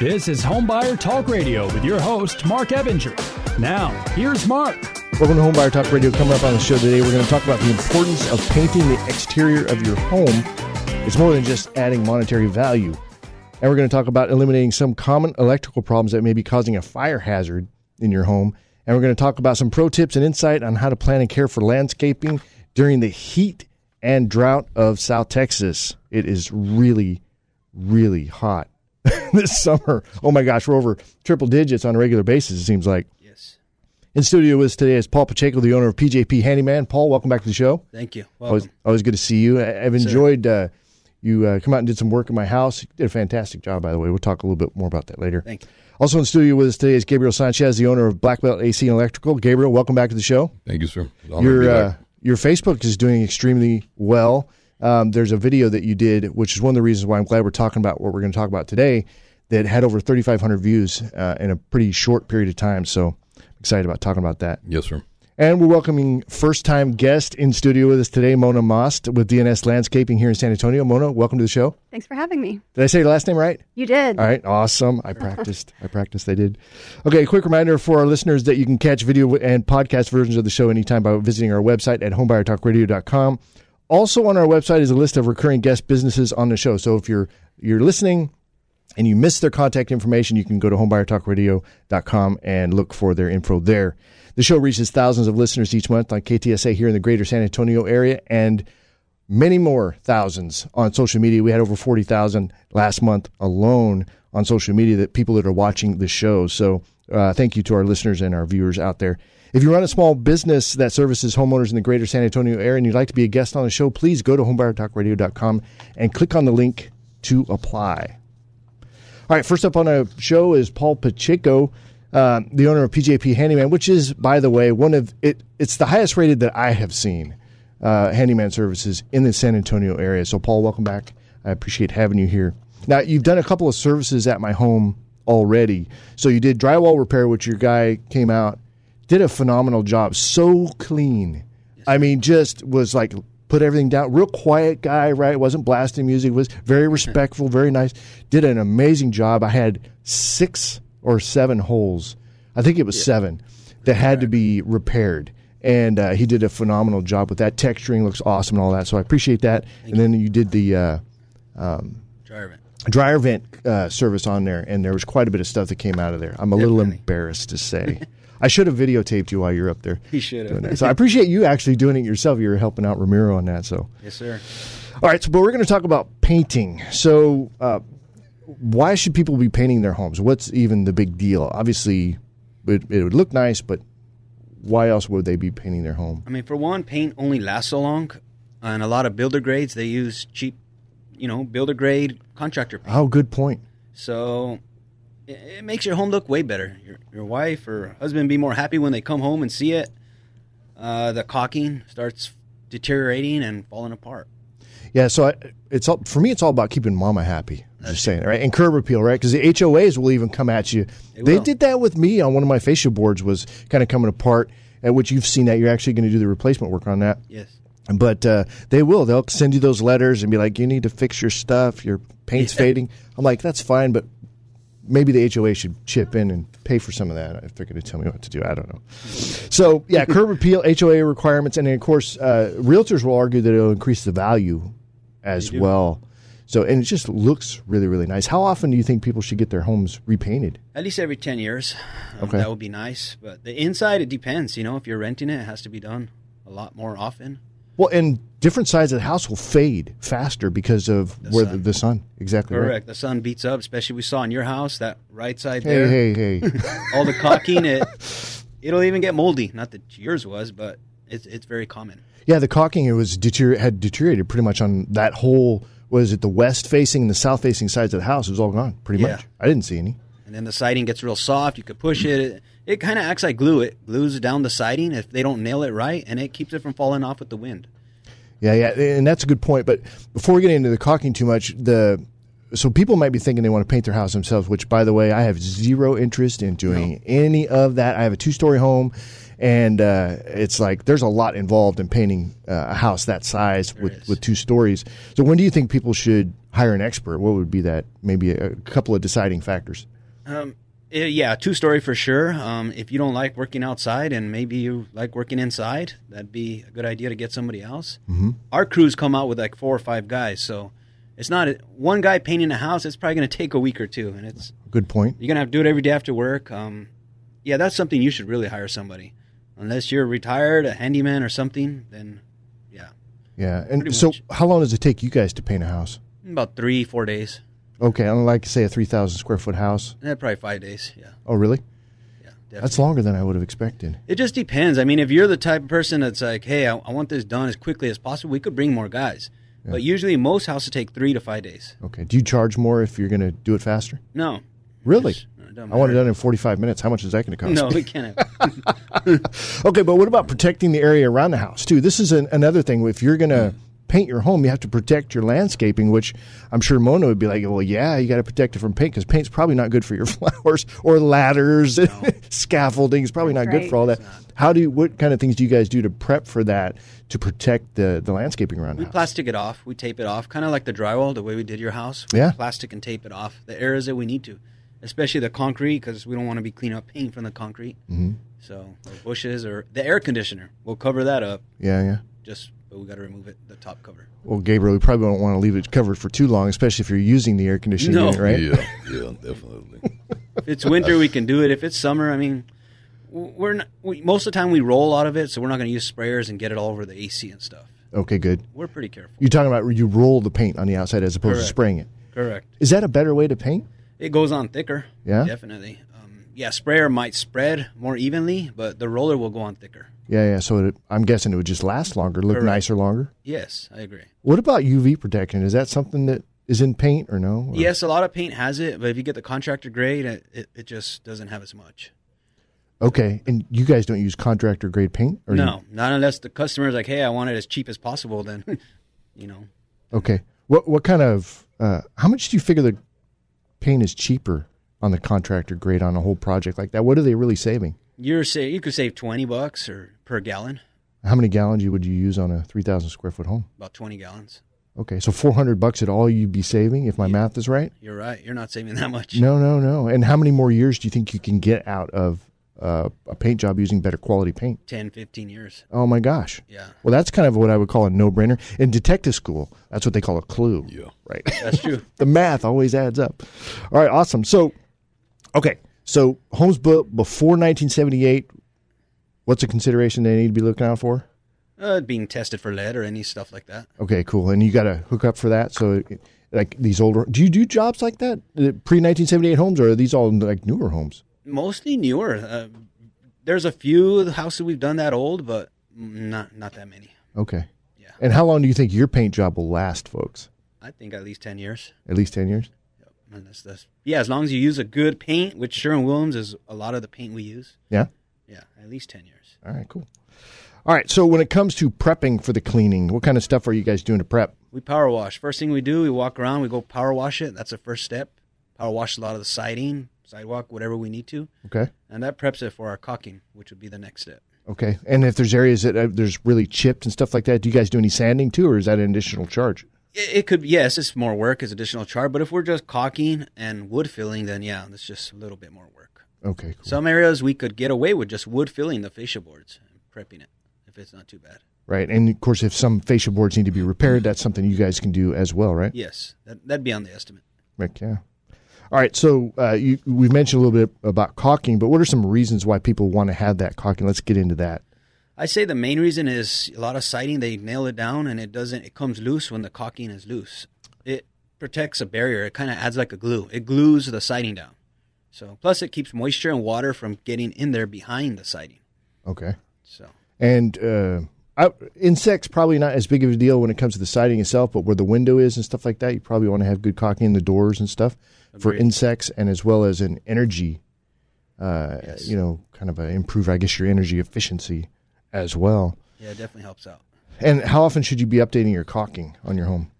This is Homebuyer Talk Radio with your host, Marc Ebinger. Now, here's Marc. Welcome to Homebuyer Talk Radio. Coming up on the show today, we're going to talk about the importance of painting the exterior of your home. It's more than just adding monetary value. And we're going to talk about eliminating some common electrical problems that may be causing a fire hazard in your home. And we're going to talk about some pro tips and insight on how to plan and care for landscaping during the heat and drought of South Texas. It is really, really hot this summer. Oh my gosh, we're over triple digits on a regular basis, it seems like. Yes. In studio with us today is Paul Pacheco, the owner of PJP Handyman. Paul, welcome back to the show. Thank you. Always, Welcome. always good to see you. I- I've enjoyed uh, you uh, come out and did some work in my house. You did a fantastic job, by the way. We'll talk a little bit more about that later. Thank you. Also in studio with us today is Gabriel Sanchez, the owner of Blackbelt AC and Electrical. Gabriel, welcome back to the show. Thank you, sir. It's an honor to be Your uh, your Facebook is doing extremely well. Um, there's a video that you did, which is one of the reasons why I'm glad we're talking about what we're going to talk about today. That had over 3,500 views uh, in a pretty short period of time. So I'm excited about talking about that. yes, sir. And we're welcoming first time guest in studio with us today, Mona Maust with DNS Landscaping here in San Antonio. Mona, welcome to the show. Thanks for having me. Did I say your last name right? You did. All right, awesome. I practiced. I practiced. I did. Okay, quick reminder for our listeners that you can catch video and podcast versions of the show anytime by visiting our website at homebuyertalkradio.com. Also on our website is a list of recurring guest businesses on the show. So if you're you're listening and you miss their contact information, you can go to homebuyertalkradio.com and look for their info there. The show reaches thousands of listeners each month on KTSA here in the greater San Antonio area and many more thousands on social media. We had over 40,000 last month alone on social media that people that are watching the show. So uh, thank you to our listeners and our viewers out there. If you run a small business that services homeowners in the greater San Antonio area and you'd like to be a guest on the show, please go to homebuyertalkradio.com and click on the link to apply. All right, first up on the show is Paul Pacheco, uh, the owner of PJP Handyman, which is, by the way, one of it. It's the highest rated that I have seen uh, handyman services in the San Antonio area. So, Paul, welcome back. I appreciate having you here. Now, you've done a couple of services at my home already. So, you did drywall repair, which your guy came out, did a phenomenal job. So clean. I mean, just was like put everything down. Real quiet guy, right? Wasn't blasting music. Was very respectful, very nice. Did an amazing job. I had six or seven holes. I think it was seven that had to be repaired. And uh, he did a phenomenal job with that. Texturing looks awesome and all that. So I appreciate that. and then you did the uh, Dryer vent. Dryer vent uh, service on there, and there was quite a bit of stuff that came out of there. I'm a little embarrassed to say. I should have videotaped you while you're up there. He should have. So I appreciate you actually doing it yourself. You were helping out Ramiro on that. So Yes, sir. all right, so but we're going to talk about painting. So uh, why should people be painting their homes? What's even the big deal? Obviously, it, it would look nice, but why else would they be painting their home? I mean, for one, paint only lasts so long, and a lot of builder grades they use cheap, you know, builder grade contractor paint. Oh, good point. So it, it makes your home look way better. Your your wife or husband be more happy when they come home and see it. Uh, the caulking starts deteriorating and falling apart. Yeah, so I, it's all for me. It's all about keeping Mama happy. Just saying, right? And curb appeal, right? Because the HOAs will even come at you. They They did that with me on one of my fascia boards. Was kind of coming apart. At which you've seen that you're actually going to do the replacement work on that. Yes. But uh, they will. They'll send you those letters and be like, "You need to fix your stuff. Your paint's Yeah. fading." I'm like, "That's fine, but maybe the HOA should chip in and pay for some of that if they're going to tell me what to do. I don't know." So yeah, curb appeal, HOA requirements, and then of course, uh, realtors will argue that it'll increase the value as well. So and it just looks really, really nice. How often do you think people should get their homes repainted? At least every 10 years. Um, Okay. That would be nice. But the inside, it depends. You know, if you're renting it, it has to be done a lot more often. Well, and different sides of the house will fade faster because of The where sun. the, the sun. Exactly right. Correct. The sun beats up, especially we saw in your house, that right side Hey, there. hey, hey. All the caulking, it, it'll even get moldy. Not that yours was, but it's, it's very common. Yeah, the caulking it was deterior- had deteriorated pretty much on that whole. Was it the west facing and the south facing sides of the house? It was all gone pretty Yeah. much. I didn't see any. And then the siding gets real soft. You could push it. It, it kind of acts like glue. It glues down the siding if they don't nail it right, and it keeps it from falling off with the wind. Yeah, yeah, and that's a good point. But before we get into the caulking too much, the so people might be thinking they want to paint their house themselves. Which, by the way, I have zero interest in doing any of that. I have a two-story home, and uh, it's like there's a lot involved in painting uh, a house that size with, is. with two stories. So, when do you think people should hire an expert? What would be that? Maybe a, a couple of deciding factors. Um, eh, yeah, two story for sure. Um, if you don't like working outside and maybe you like working inside, that'd be a good idea to get somebody else. Mm-hmm. Our crews come out with like four or five guys, so it's not a, one guy painting a house. It's probably going to take a week or two, and it's Good point. you're gonna have to do it every day after work. Um, yeah, that's something you should really hire somebody. Unless you're retired, a handyman or something, then yeah, Yeah. And so, much. how long does it take you guys to paint a house? about three, four days. Okay, I like say a three thousand square foot house. Eh, probably five days. Yeah, Oh, really? yeah, definitely. That's longer than I would have expected. It just depends. I mean, if you're the type of person that's like, hey, I, I want this done as quickly as possible, we could bring more guys. But usually, most houses take three to five days. Okay. Do you charge more if you're going to do it faster? No, Really? Just- it doesn't I want it done in 45 minutes. How much is that going to cost? No, we can't. Okay, but what about protecting the area around the house too? This is an, another thing. If you're going to paint your home, you have to protect your landscaping, which I'm sure Mona would be like, well, yeah, you got to protect it from paint because paint's probably not good for your flowers or ladders, scaffolding. is probably not good for all that. How do you, what kind of things do you guys do to prep for that to protect the, the landscaping around we house? plastic it off. We tape it off, kind of like the drywall, the way we did your house. We Yeah. plastic and tape it off the areas that we need to, especially the concrete, because we don't want to be cleaning up paint from the concrete. Mm-hmm. So bushes or the air conditioner, we'll cover that up. Yeah, yeah. Just but we got to remove it, the top cover. Well, Gabriel, you probably don't want to leave it covered for too long, especially if you're using the air conditioning No. unit, right? Yeah, yeah, definitely. If it's winter, we can do it. If it's summer, I mean, we're not, we, most of the time we roll out of it, so we're not going to use sprayers and get it all over the AC and stuff. Okay, good. We're pretty careful. You're talking about you roll the paint on the outside as opposed to spraying it. Correct. Is that a better way to paint? It goes on thicker. Yeah? definitely. Um, yeah, sprayer might spread more evenly, but the roller will go on thicker. Yeah, yeah. So it, I'm guessing it would just last longer, look Correct. nicer longer. Yes, I agree. What about UV protection? Is that something that is in paint or no? Or- Yes, a lot of paint has it, but if you get the contractor grade, it, it, it just doesn't have as much. Okay, and you guys don't use contractor grade paint, or you- no, not unless the customer's like, "Hey, I want it as cheap as possible." Then, you know, okay. What what kind of uh, how much do you figure the paint is cheaper on the contractor grade on a whole project like that? What are they really saving? You're say you could save twenty bucks or per gallon, How many gallons you would you use on a three thousand square foot home? about twenty gallons. Okay, so four hundred bucks at all you'd be saving if my math is right. You're right. You're not saving that much. No, no, no. And how many more years do you think you can get out of uh, a paint job using better quality paint? 10, 15 years. Oh my gosh. Yeah, Well, that's kind of what I would call a no-brainer. In detective school, that's what they call a clue. Yeah. Right. that's true. the math always adds up. All right, awesome. So, okay, so homes built before 1978. What's a consideration they need to be looking out for? Uh, being tested for lead or any stuff like that. Okay, cool. And you got to hook up for that. So, like these older, do you do jobs like that? Pre 1978 homes, or are these all like newer homes? Mostly newer. Uh, there's a few houses we've done that old, but not not that many. Okay. Yeah. And how long do you think your paint job will last, folks? I think at least ten years. At least 10 years? And that's, that's, yeah, as long as you use a good paint, which Sherwin Williams is a lot of the paint we use. Yeah. Yeah, at least ten years. All right, cool. All right, so when it comes to prepping for the cleaning, what kind of stuff are you guys doing to prep? We power wash. First thing we do, we walk around, we go power wash it. That's the first step. Power wash a lot of the siding, sidewalk, whatever we need to, Okay. and that preps it for our caulking, which would be the next step. Okay. And if there's areas that uh, there's really chipped and stuff like that, do you guys do any sanding too, or is that an additional charge? It, could, yes, it's more work, it's additional charge. But if we're just caulking and wood filling, then yeah, that's just a little bit more work. Okay, cool. Some areas we could get away with just wood filling the fascia boards and prepping it if it's not too bad. right. And of course, if some fascia boards need to be repaired, that's something you guys can do as well, right? Yes, that, that'd be on the estimate. Right. yeah. All right. So uh, you, we've mentioned a little bit about caulking, but what are some reasons why people want to have that caulking? Let's get into that. I say the main reason is a lot of siding they nail it down and it doesn't it comes loose when the caulking is loose. It protects a barrier. It kind of adds like a glue. It glues the siding down. So plus it keeps moisture and water from getting in there behind the siding. Okay. So And uh, I, insects probably not as big of a deal when it comes to the siding itself, but where the window is and stuff like that, you probably want to have good caulking in the doors and stuff for insects and as well as an energy, uh, Yes. you know, kind of a improve, I guess, your energy efficiency as well. yeah, it definitely helps out. And how often should you be updating your caulking on your home?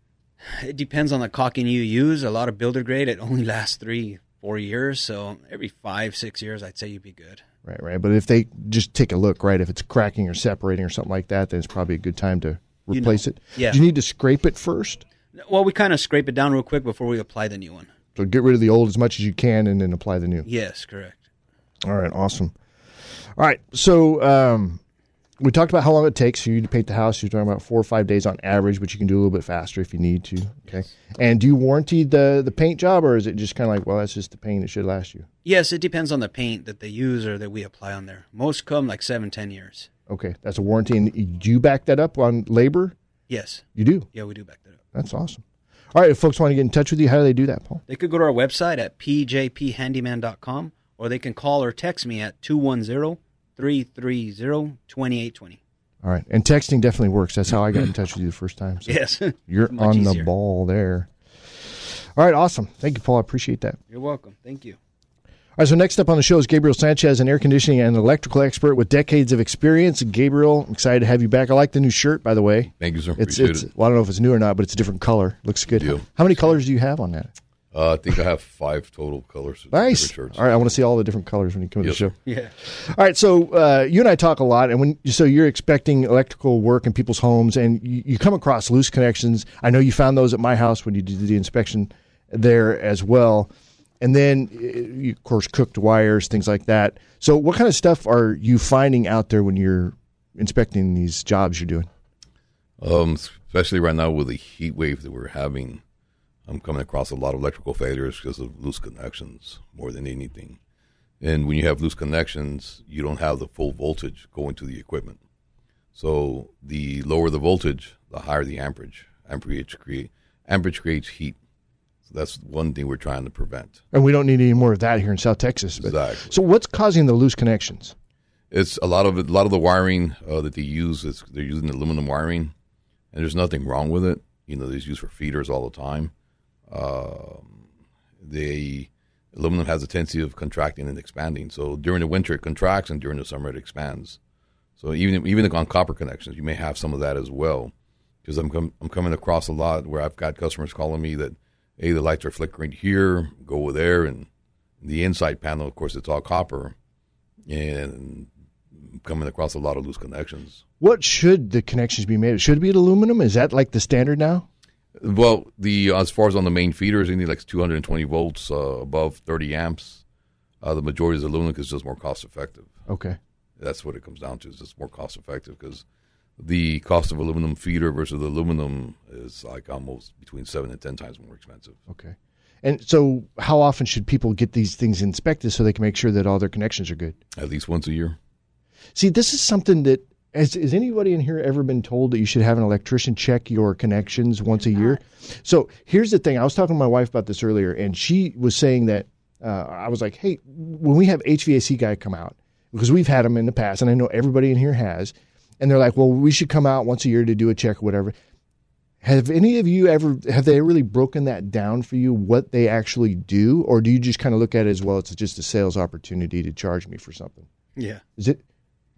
It depends on the caulking you use. A lot of builder grade it only lasts three, four years. So every five, six years I'd say you'd be good. Right, right. But if they just take a look, right, if it's cracking or separating or something like that, then it's probably a good time to You replace know. it. Yeah. Do you need to scrape it first? Well, we kind of scrape it down real quick before we apply the new one. So get rid of the old as much as you can, and then apply the new. Yes, correct. All right, awesome. All right, so um, we talked about how long it takes for you to paint the house. You're talking about four or five days on average, but you can do a little bit faster if you need to. Okay. And do you warranty the the paint job, or is it just kind of like, well, that's just the paint; it should last you? Yes, it depends on the paint that they use or that we apply on there. Most come like seven, ten years. Okay, that's a warranty. And do you back that up on labor? Yes. You do. Yeah, we do back that up. That's awesome. All right, if folks want to get in touch with you, how do they do that, Paul? They could go to our website at pjphandyman.com or they can call or text me at 210 330 2820. All right, and texting definitely works. That's how I got in touch with you the first time. So Yes. you're Much on the ball there. All right, awesome. Thank you, Paul. I appreciate that. You're welcome. Thank you. All right, so next up on the show is Gabriel Sanchez, an air conditioning and electrical expert with decades of experience. Gabriel, excited to have you back. I like the new shirt, by the way. Thank you, sir. It's, Appreciate it's it. well, I don't know if it's new or not, but it's a different color. Looks good. Yeah. How many colors do you have on that? Uh, I think I have five total colors. Nice. shirts. All right, I want to see all the different colors when you come Yes, to the show. Yeah. All right, so uh, you and I talk a lot, and when so you're expecting electrical work in people's homes, and you, you come across loose connections. I know you found those at my house when you did the inspection there as well, and then uh, you, of course cooked wires, things like that. So, what kind of stuff are you finding out there when you're inspecting these jobs you're doing? Um, especially right now with the heat wave that we're having, I'm coming across a lot of electrical failures because of loose connections more than anything. And when you have loose connections, you don't have the full voltage going to the equipment. So the lower the voltage, the higher the amperage. Amperage create amperage creates heat. So that's one thing we're trying to prevent. And we don't need any more of that here in South Texas. But, Exactly. So, what's causing the loose connections? It's a lot of a lot of the wiring uh, that they use is they're using aluminum wiring, and there's nothing wrong with it. You know, it's used for feeders all the time. Um, they aluminum has a tendency of contracting and expanding. So during the winter it contracts, and during the summer it expands. So even even on copper connections, you may have some of that as well. Because I'm com- I'm coming across a lot where I've got customers calling me that, hey, the lights are flickering here, go over there, and the inside panel, of course, it's all copper, and coming across a lot of loose connections. What should the connections be made? Should it be aluminum? Is that like the standard now? Well, the as far as on the main feeders, need like 220 volts uh, above 30 amps. Uh, the majority is aluminum because it's just more cost effective. Okay. That's what it comes down to. Is just more cost effective because the cost of aluminum feeder versus the aluminum is like almost between seven and ten times more expensive. Okay. And so, how often should people get these things inspected so they can make sure that all their connections are good? At least once a year. See, this is something that has, has anybody in here ever been told that you should have an electrician check your connections once a year? So here's the thing. I was talking to my wife about this earlier, and she was saying that uh, I was like, "Hey, when we have HVAC guy come out, because we've had them in the past, and I know everybody in here has, and they're like, well, we should come out once a year to do a check or whatever." Have any of you ever have they really broken that down for you what they actually do, or do you just kind of look at it as well? It's just a sales opportunity to charge me for something. Yeah. Is it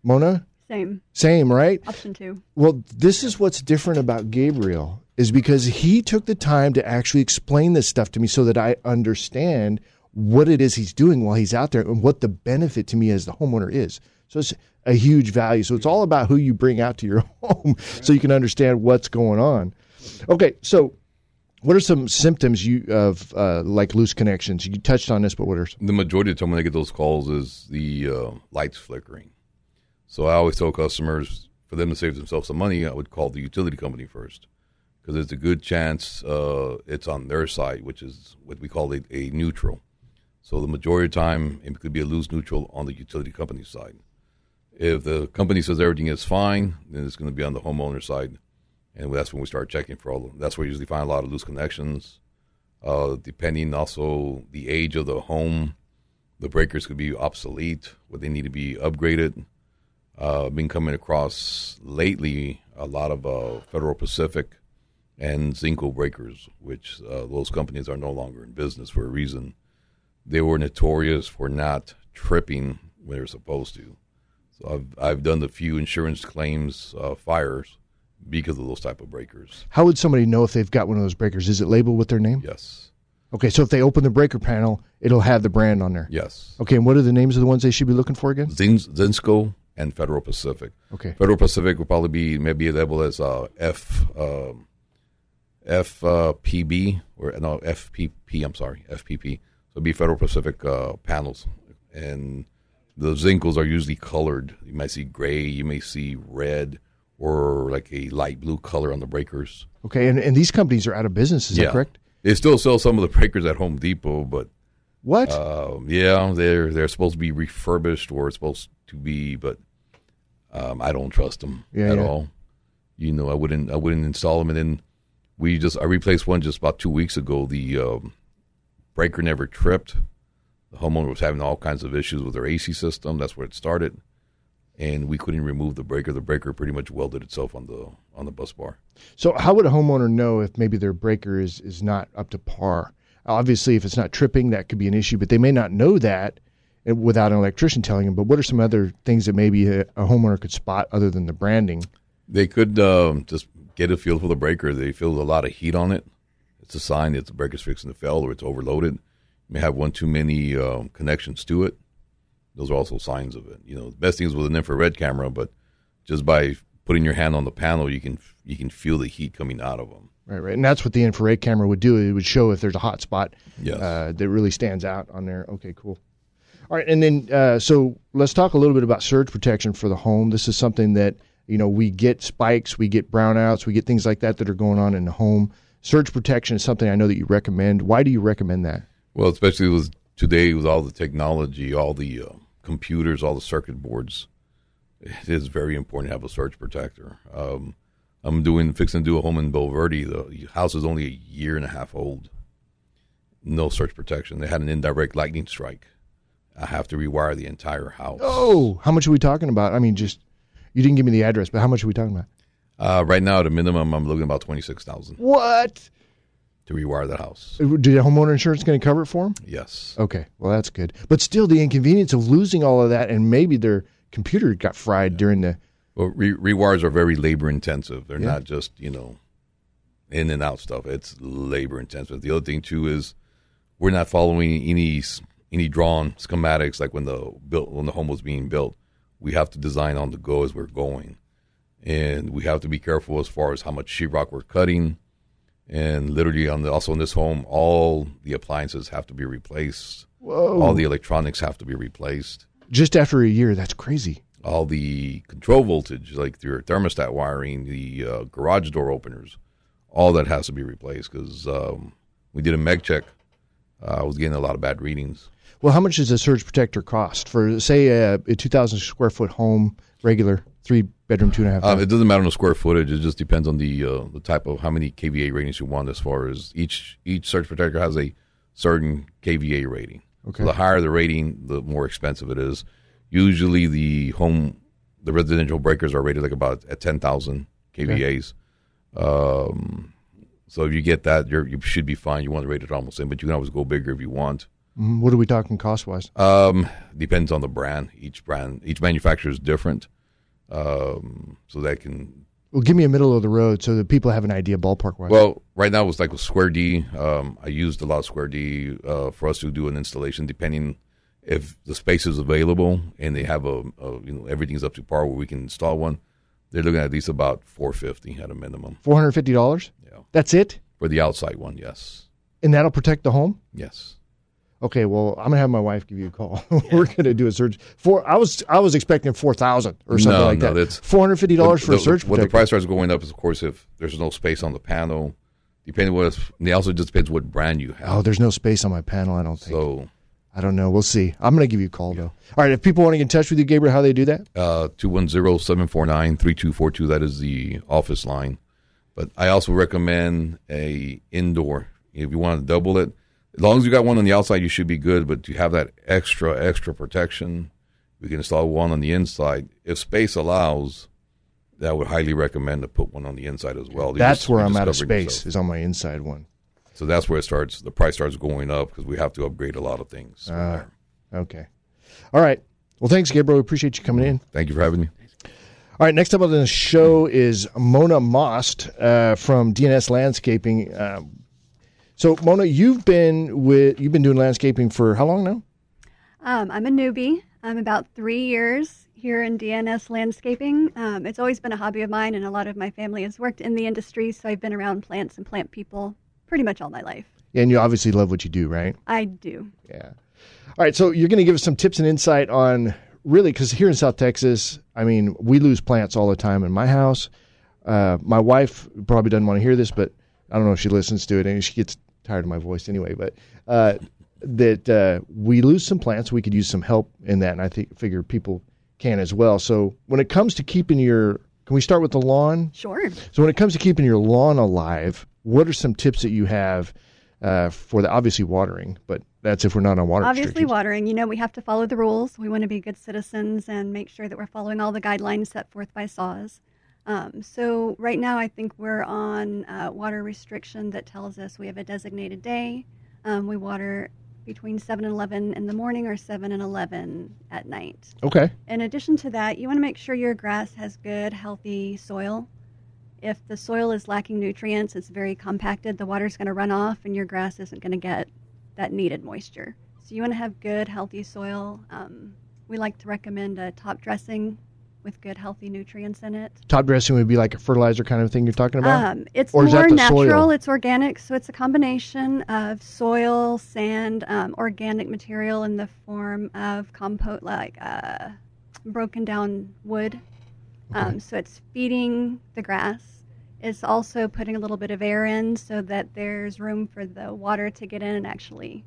Mona? Same. Same, right? Option two. Well, this is what's different about Gabriel is because he took the time to actually explain this stuff to me so that I understand what it is he's doing while he's out there and what the benefit to me as the homeowner is. So it's a huge value. So it's all about who you bring out to your home so you can understand what's going on. Okay, so what are some symptoms you of uh, like loose connections? You touched on this, but what are some? The majority of the time when I get those calls is the uh, lights flickering. So I always tell customers for them to save themselves some money, I would call the utility company first because there's a good chance uh, it's on their side, which is what we call a, a neutral. So the majority of the time, it could be a loose neutral on the utility company side. If the company says everything is fine, then it's going to be on the homeowner side, and that's when we start checking for all of them. That's where you usually find a lot of loose connections. Uh, depending also the age of the home, the breakers could be obsolete, where they need to be upgraded. Uh, been coming across lately a lot of uh, Federal Pacific and Zinsco breakers, which uh, those companies are no longer in business for a reason. They were notorious for not tripping when they're supposed to. So I've I've done the few insurance claims uh, fires because of those type of breakers. How would somebody know if they've got one of those breakers? Is it labeled with their name? Yes, Okay, so if they open the breaker panel, it'll have the brand on there. yes. Okay, and what are the names of the ones they should be looking for again? Zin- Zinsco and Federal Pacific. Okay. Federal Pacific will probably be maybe labeled as uh, F um, FPB or no FPP. I'm sorry, FPP. So it'd be Federal Pacific uh, panels, and the Zinkels are usually colored. You might see gray, you may see red, or like a light blue color on the breakers. Okay, and, and these companies are out of business. Is that correct? They still sell some of the breakers at Home Depot, but What? um, yeah, they're they're supposed to be refurbished or supposed to be, but um, I don't trust them Yeah, at yeah. all. You know, I wouldn't I wouldn't install them. And then we just I replaced one just about two weeks ago. The um, breaker never tripped. The homeowner was having all kinds of issues with their AC system. That's where it started, and we couldn't remove the breaker. The breaker pretty much welded itself on the on the bus bar. So, how would a homeowner know if maybe their breaker is, is not up to par? Obviously, if it's not tripping, that could be an issue, but they may not know that without an electrician telling them. But what are some other things that maybe a, a homeowner could spot other than the branding? They could um, just get a feel for the breaker. They feel a lot of heat on it. It's a sign that the breaker's fixing to fail or it's overloaded. You may have one too many um, connections to it. Those are also signs of it. You know, the best thing is with an infrared camera, but just by putting your hand on the panel, you can you can feel the heat coming out of them. Right, right. And that's what the infrared camera would do. It would show if there's a hot spot Yes. uh, that really stands out on there. Okay, cool. All right, and then uh, so let's talk a little bit about surge protection for the home. This is something that you know we get spikes, we get brownouts, we get things like that that are going on in the home. Surge protection is something I know that you recommend. Why do you recommend that? Well, especially with today with all the technology, all the uh, computers, all the circuit boards, it is very important to have a surge protector. Um, I'm doing fixing to do a home in Bulverde. The house is only a year and a half old. No surge protection. They had an indirect lightning strike. I have to rewire the entire house. Oh, how much are we talking about? I mean, just you didn't give me the address, but how much are we talking about? Uh, right now, at a minimum, I'm looking at about twenty six thousand What? to rewire the house. Did the homeowner insurance going to cover it for them? Yes. Okay, well that's good. But still, the inconvenience of losing all of that, and maybe their computer got fried during the. Well, re- rewires are very labor intensive. They're Yeah. not just you know in and out stuff. It's labor intensive. The other thing too is we're not following any any drawn schematics like when the built when the home was being built. We have to design on the go as we're going, and we have to be careful as far as how much sheetrock we're cutting. And literally on the also in this home, all the appliances have to be replaced. Whoa! All the electronics have to be replaced Just after a year, that's crazy. All the control voltage, like your thermostat wiring, the uh, garage door openers, all that has to be replaced because um, we did a meg check. Uh, I was getting a lot of bad readings. Well, how much does a surge protector cost for, say, a, a two thousand square foot home, regular three bedroom, two and a half? Um, it doesn't matter on the square footage. It just depends on the uh, the type of how many KVA ratings you want. As far as each each surge protector has a certain KVA rating. Okay. So the higher the rating, the more expensive it is. Usually, the home the residential breakers are rated like about at ten thousand KVAs. Um, so if you get that, you're, you should be fine. You want to rate it almost in, but you can always go bigger if you want. Mhm. What are we talking cost wise? Um, depends on the brand. Each brand, each manufacturer is different. Um, so that can Well, give me a middle of the road so that people have an idea ballpark wise. Well, right now it's like with Square D. Um, I used a lot of Square D uh, for us to do an installation, depending if the space is available and they have a, a you know everything's up to par where we can install one. They're looking at least about four fifty at a minimum. Four hundred fifty dollars. Yeah, That's it, for the outside one, yes, and that'll protect the home. yes. Okay, well, I'm gonna have my wife give you a call. We're gonna do a surge. For I was I was expecting four thousand or something No, like no, that. that's- Four hundred fifty dollars The- for a the- surge What the price starts going up is, of course, if there's no space on the panel. Depending what, and it also just depends what brand you have. Oh, there's no space on my panel. I don't think. so I don't know. We'll see. I'm gonna give you a call though. All right. If people want to get in touch with you, Gabriel, how do they do that? Uh, 210-749-3242. That is the office line. But I also recommend a indoor. If you want to double it, as long as you got one on the outside, you should be good. But to have that extra, extra protection, we can install one on the inside. If space allows, I would highly recommend to put one on the inside as well. You're That's just- where I'm out of space. yourself. Is on my inside one. So that's where it starts. The price starts going up because we have to upgrade a lot of things. from Ah. there. Okay. All right. Well, thanks, Gabriel. We appreciate you coming in. Thank you for having me. All right, next up on the show is Mona Maust uh, from DNS Landscaping. Um, so, Mona, you've been with you've been doing landscaping for how long now? Um, I'm a newbie. I'm about three years here in DNS landscaping. Um, it's always been a hobby of mine, and a lot of my family has worked in the industry, so I've been around plants and plant people pretty much all my life. And you obviously love what you do, right? I do. Yeah. All right. So you're going to give us some tips and insight on really, because here in South Texas, I mean, we lose plants all the time in my house. Uh, my wife probably doesn't want to hear this, but I don't know if she listens to it, and she gets tired of my voice anyway. But uh, that uh, we lose some plants, we could use some help in that, and I think figure people can as well. So when it comes to keeping your, can we start with the lawn? Sure. So when it comes to keeping your lawn alive, what are some tips that you have uh, for the obviously watering? But that's if we're not on water. Obviously, watering. You know, we have to follow the rules. We want to be good citizens and make sure that we're following all the guidelines set forth by SAWS. Um, so right now, I think we're on uh, water restriction that tells us we have a designated day. Um, we water between 7 and 11 in the morning or 7 and 11 at night. Okay. In addition to that, you want to make sure your grass has good, healthy soil. If the soil is lacking nutrients, it's very compacted, the water's going to run off and your grass isn't going to get that needed moisture. So you want to have good, healthy soil. Um, we like to recommend a top dressing with good, healthy nutrients in it. Top dressing would be like a fertilizer kind of thing you're talking about. Um, it's Or more natural. soil? It's organic, so it's a combination of soil, sand, um, organic material in the form of compost, like uh, broken down wood. Um, so it's feeding the grass. It's also putting a little bit of air in so that there's room for the water to get in and actually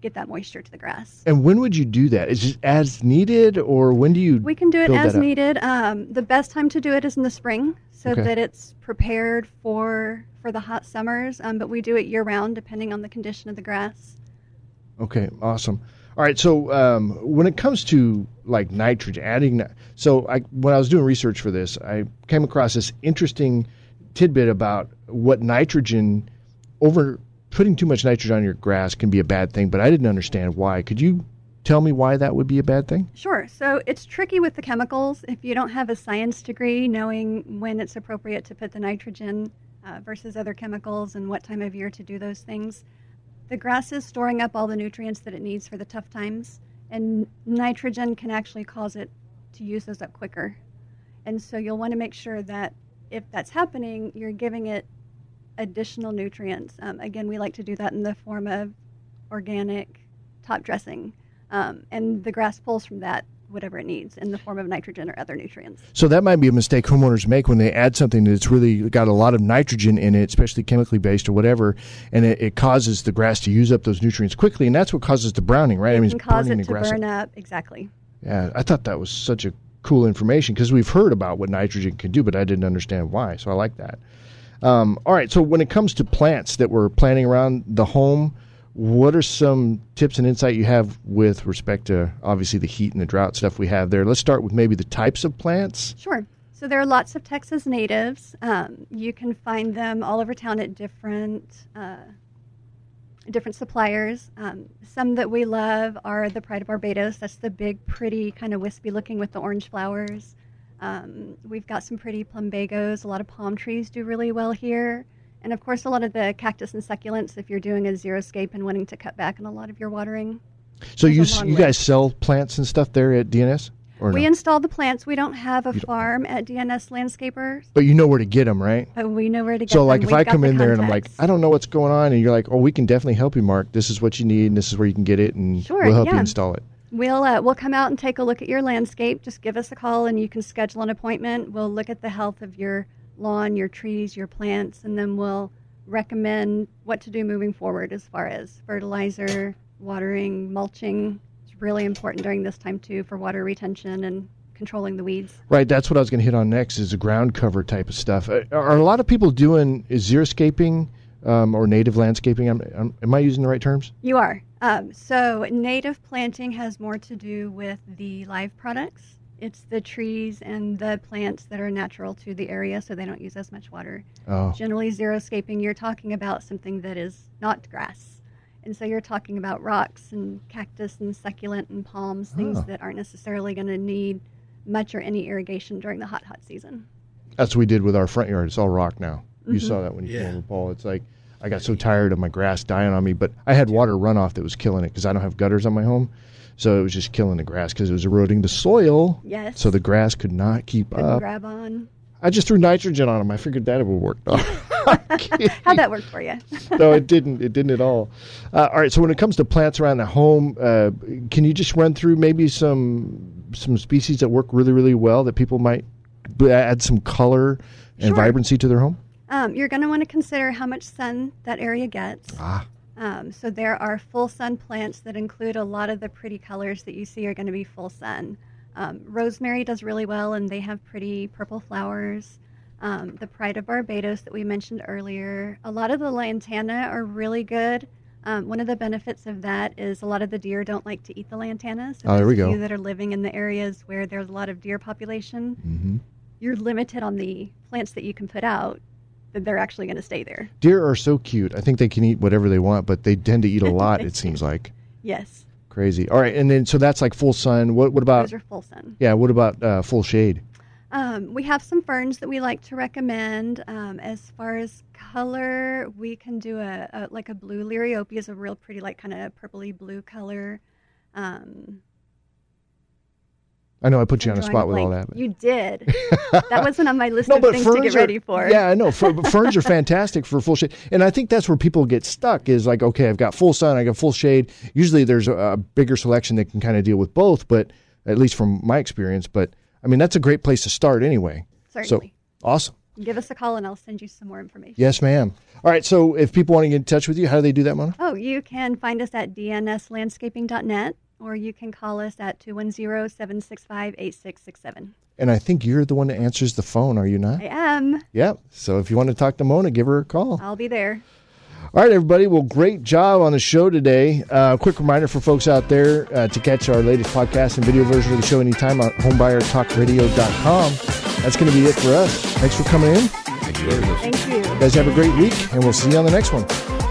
get that moisture to the grass. and when would you do that? Is it as needed, or when do you? We can do it as needed. Um, the best time to do it is in the spring, so Okay. that it's prepared for for the hot summers. Um, but we do it year round, depending on the condition of the grass. Okay, awesome. All right, so um, when it comes to like nitrogen, adding, so I when I was doing research for this, I came across this interesting tidbit about what nitrogen over putting too much nitrogen on your grass can be a bad thing, but I didn't understand why. Could you tell me why that would be a bad thing? Sure. So it's tricky with the chemicals. If you don't have a science degree, knowing when it's appropriate to put the nitrogen uh, versus other chemicals and what time of year to do those things, the grass is storing up all the nutrients that it needs for the tough times, and nitrogen can actually cause it to use those up quicker. And so you'll want to make sure that if that's happening, you're giving it additional nutrients. Um, again, we like to do that in the form of organic top dressing. Um, and the grass pulls from that whatever it needs in the form of nitrogen or other nutrients. So that might be a mistake homeowners make when they add something that's really got a lot of nitrogen in it, especially chemically based or whatever, and it, it causes the grass to use up those nutrients quickly, and that's what causes the browning, right? I mean, can it's cause it the to burn up. up. Exactly. Yeah, I thought that was such a cool information because we've heard about what nitrogen can do, but I didn't understand why. So I like that. Um, all right, so when it comes to plants that we're planting around the home, what are some tips and insight you have with respect to obviously the heat and the drought stuff we have there? Let's start with maybe the types of plants. Sure. So there are lots of Texas natives. Um, you can find them all over town at different uh, different suppliers. Um, some that we love are the Pride of Barbados. That's the big, pretty, kind of wispy looking with the orange flowers. Um, we've got some pretty plumbagos. A lot of palm trees do really well here. And of course, a lot of the cactus and succulents if you're doing a xeriscape and wanting to cut back on a lot of your watering. So you a s- long you list. guys sell plants and stuff there at DNS, or We no? install the plants. We don't have a You don't- farm at DNS Landscapers, but you know where to get them, right? but we know where to get So them. like if We've I come the in there and I'm like. I don't know what's going on, and you're like, oh, we can definitely help you, Marc. This is what you need, and this is where you can get it, and Sure, we'll help you yeah. install it. We'll uh, we'll come out and take a look at your landscape. Just give us a call and you can schedule an appointment. We'll look at the health of your lawn, your trees, your plants, and then we'll recommend what to do moving forward as far as fertilizer, watering, mulching. It's really important during this time too for water retention and controlling the weeds. Right, that's what I was going to hit on next is the ground cover type of stuff. Uh, Are a lot of people doing xeriscaping um, or native landscaping? I'm, I'm, am I using the right terms? You are. Um, so native planting has more to do with the live products. It's the trees and the plants that are natural to the area, so they don't use as much water. Oh, Generally, xeriscaping, you're talking about something that is not grass. And so you're talking about rocks and cactus and succulent and palms, things Oh. that aren't necessarily going to need much or any irrigation during the hot, hot season. that's what we did with our front yard. It's all rock now. You Mhm. saw that when you came over, Paul. It's like I got so tired of my grass dying on me. But I had water runoff that was killing it because I don't have gutters on my home, so it was just killing the grass because it was eroding the soil. Yes. So the grass could not keep Couldn't up. grab on. I just threw nitrogen on them. I figured that it would work. How'd that work for you? no, it didn't. It didn't at all. Uh, all right. So when it comes to plants around the home, uh, can you just run through maybe some some species that work really really well that people might add some color and Sure. vibrancy to their home? Um, you're going to want to consider how much sun that area gets. Ah. Um, so there are full sun plants that include a lot of the pretty colors that you see are going to be full sun. Um, rosemary does really well, and they have pretty purple flowers. Um, the Pride of Barbados that we mentioned earlier. A lot of the lantana are really good. Um, one of the benefits of that is a lot of the deer don't like to eat the lantana. So Oh, there we of go. You that are living in the areas where there's a lot of deer population, Mm-hmm. you're limited on the plants that you can put out. That they're actually going to stay there. Deer are so cute. I think they can eat whatever they want, but they tend to eat a lot. it seems like Yes, crazy. All right, and then so that's like full sun. What what about? those are full sun. Yeah. What about uh, full shade? Um, we have some ferns that we like to recommend. Um, as far as color, we can do a, a like a blue liriopia is a real pretty like kind of purpley blue color. Um, I know I put you I'm on a spot with all that. but- You did. that wasn't on my list No, of things to get are, ready for. Yeah, I know. Fer- ferns are fantastic for full shade, and I think that's where people get stuck. Is like, okay, I've got full sun, I got full shade. Usually, there's a, a bigger selection that can kind of deal with both, but at least from my experience. But I mean, that's a great place to start anyway. Certainly. So awesome. Give us a call and I'll send you some more information. Yes, ma'am. All right. So if people want to get in touch with you, how do they do that, Mona? Oh, you can find us at dnslandscaping.net or you can call us at 210 765 8667. And I think you're the one that answers the phone, are you not? I am. Yep. So if you want to talk to Mona, give her a call. I'll be there. All right, everybody. Well, great job on the show today. Uh, quick reminder for folks out there uh, to catch our latest podcast and video version of the show anytime on homebuyertalkradio.com. That's going to be it for us. Thanks for coming in. Thank you. Thank you. You guys have a great week, and we'll see you on the next one.